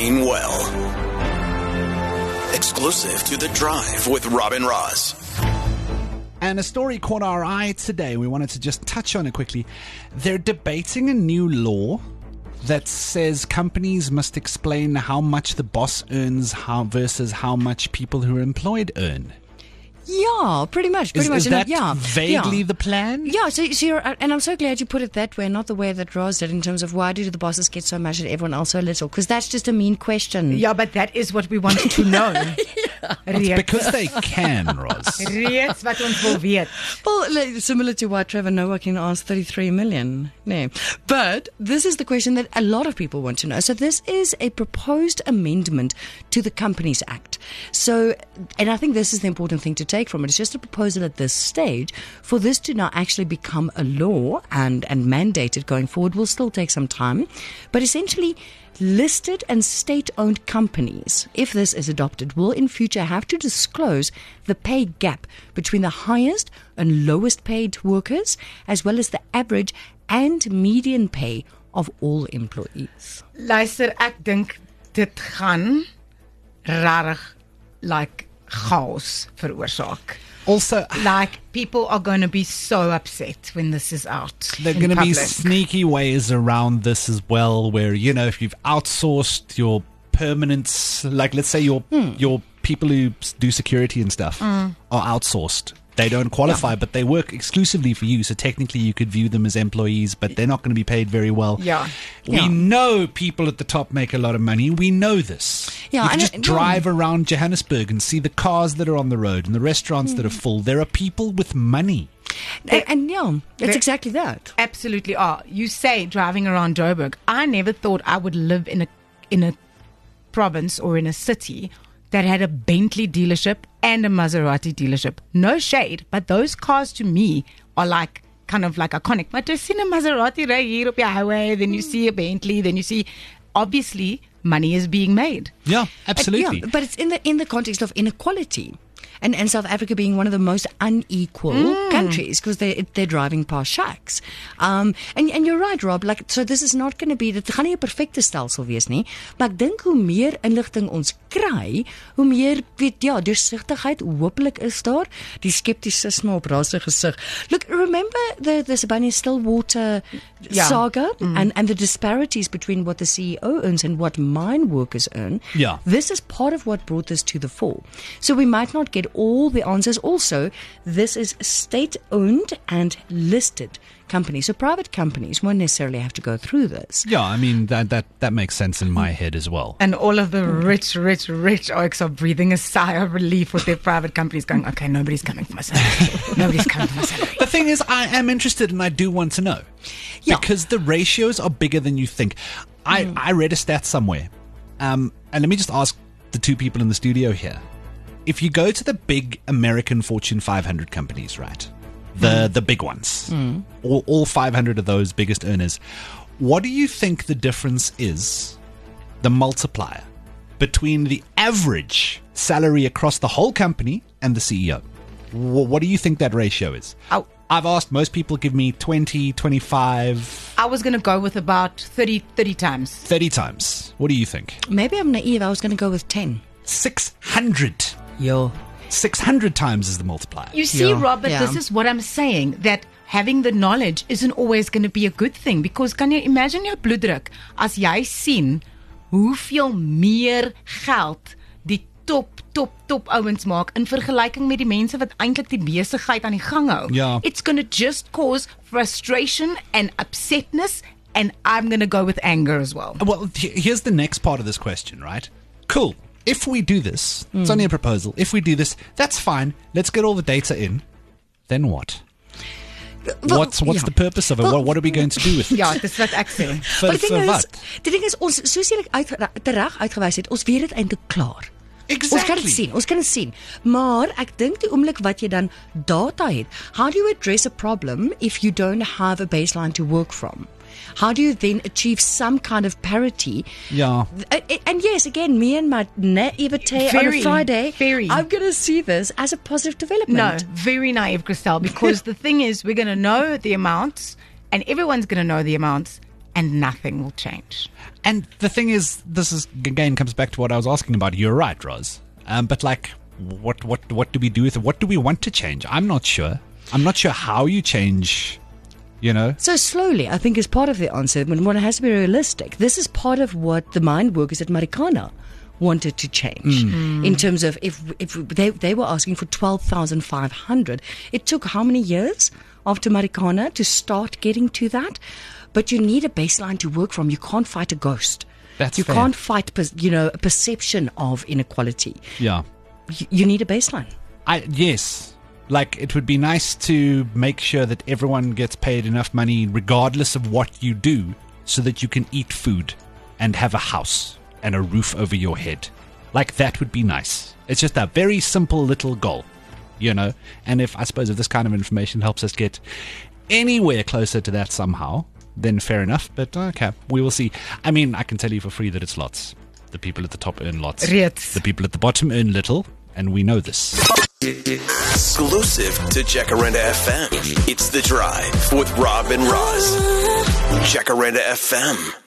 Well. Exclusive to The Drive with Rob and Roz. And a story caught our eye today. We wanted to just touch on it quickly. They're debating a new law that says companies must explain how much the boss earns how versus how much people who are employed earn. Yeah, pretty much. Pretty Is, much. is And, that yeah, vaguely yeah. the plan? Yeah, so, so you're, uh, and I'm so glad you put it that way, not the way that Roz did in terms of why do the bosses get so much and everyone else so little? Because that's just a mean question. Yeah, but that is what we wanted to know. Reeds, Because they can, Roz. reeds wat ons wil weet. Well, like, similar to why Trevor Noah can ask 33 million. No. But this is the question that a lot of people want to know. So this is a proposed amendment to the Companies Act. So, and I think this is the important thing to take from it. It's just a proposal at this stage. For this to now actually become a law and, and mandated going forward will still take some time. But essentially, listed and state owned companies, if this is adopted, will in future have to disclose the pay gap between the highest and lowest paid workers, as well as the average and median pay of all employees. Luister, ek dink dit gaan rarig like chaos veroorsaak. Also, Like people are going to be so upset when this is out. there are going to be sneaky ways around this as well, where you know if you've outsourced your permanents, like let's say your hmm. your people who do security and stuff mm. are outsourced. They don't qualify, but they work exclusively for you. So technically, you could view them as employees, but they're not going to be paid very well. Yeah. we Yeah. know people at the top make a lot of money. We know this. Yeah, you can and just it- drive around Johannesburg and see the cars that are on the road and the restaurants that are hmm. full. There are people with money. And, and yeah, it's exactly that. Absolutely are. You say driving around Joburg. I never thought I would live in a in a province or in a city that had a Bentley dealership and a Maserati dealership. No shade, but those cars to me are like kind of like iconic. But you see a Maserati right here up your highway, then you see a Bentley, then you see obviously money is being made. Yeah, absolutely. Yeah, but it's in the in the context of inequality. And, and South Africa being one of the most unequal Mm. countries because they they're driving past shacks. Um, and and you're right, Rob. Like so, this is not going to be. Dit gaan nie 'n perfekte stelsel wees nie. Maar ek dink hoe meer inligting ons kry, hoe meer weet ja, deursigtigheid hopelik is daar. Die skeptisisme op Roz se gesig. Look, remember the the Sibanye Stillwater Ja. saga and and the disparities between what the CEO earns and what mine workers earn. Yeah. This is part of what brought this to the fore. So we might not get all the answers. Also, this is state owned and listed companies. So private companies won't necessarily have to go through this. Yeah, I mean that that that makes sense in my head as well. And all of the rich, rich, rich okes are breathing a sigh of relief with their private companies going, okay, nobody's coming for my salary. nobody's coming for my salary. The thing is, I am interested and I do want to know Yeah. because the ratios are bigger than you think. I I read a stat somewhere, um, and let me just ask the two people in the studio here: if you go to the big American Fortune 500 companies, right, the mm. the big ones, mm. all, all 500 of those biggest earners, what do you think the difference is? The multiplier between the average salary across the whole company and the CEO. Wh- What do you think that ratio is? Oh. I've asked most people give me 20, 25, I was going to go with about 30, 30 times. 30 times. What do you think? Maybe I'm naive. I was going to go with 10. 600. Yo. 600 times is the multiplier. You see, Yeah. Robert, Yeah. this is what I'm saying that having the knowledge isn't always going to be a good thing because kan jy imagine jou bloeddruk as jy sien hoeveel meer geld die top top top ouens maak in vergelyking met die mense wat eintlik die besigheid aan die gang hou. Ja. It's going to just cause frustration and upsetness and I'm going to go with anger as well. Well, here's the next part of this question, right? Cool. If we do this, it's only a hmm. proposal. If we do this, that's fine. Let's get all the data in. Then what? Wel, What's what's ja. the purpose of it? Wel, What, what are we going to do with it? Ja, dis wat ek sê. Maar die ding is, die ding is ons soos jy uit tereg uitgewys het, ons weet dit eintlik klaar. Ons kan Exactly. dit sien, ons kan dit sien. Maar ek dink die oomblik wat jy dan data het, how do you address a problem if you don't have a baseline to work from? How do you then achieve some kind of parity? Yeah. Uh, And yes, again, me and my naivete on a Friday, very. I'm going to see this as a positive development. No, very naive, Christelle, because the thing is, we're going to know the amounts, and everyone's going to know the amounts, and nothing will change. And the thing is, this is again comes back to what I was asking about. You're right, Roz. Um, but like, what what what do we do with it? What do we want to change? I'm not sure. I'm not sure how you change. You know, So slowly, I think, is part of the answer. When one has to be realistic, this is part of what the mind workers at Marikana wanted to change. Mm. Mm. In terms of if if they they were asking for twelve thousand five hundred, it took how many years after Marikana to start getting to that? But you need a baseline to work from. You can't fight a ghost. That's you fair. can't fight, you know, a perception of inequality. yeah. You, you need a baseline. I yes, like it would be nice to make sure that everyone gets paid enough money, regardless of what you do, so that you can eat food and have a house and a roof over your head. Like that would be nice. It's just a very simple little goal, you know. And if I suppose if this kind of information helps us get anywhere closer to that somehow, then fair enough. But okay, we will see. I mean, I can tell you for free that it's lots. The people at the top earn lots. Reeds. The people at the bottom earn little, and we know this. Exclusive to Jacaranda FM. It's The Drive with Rob and Roz. Jacaranda FM.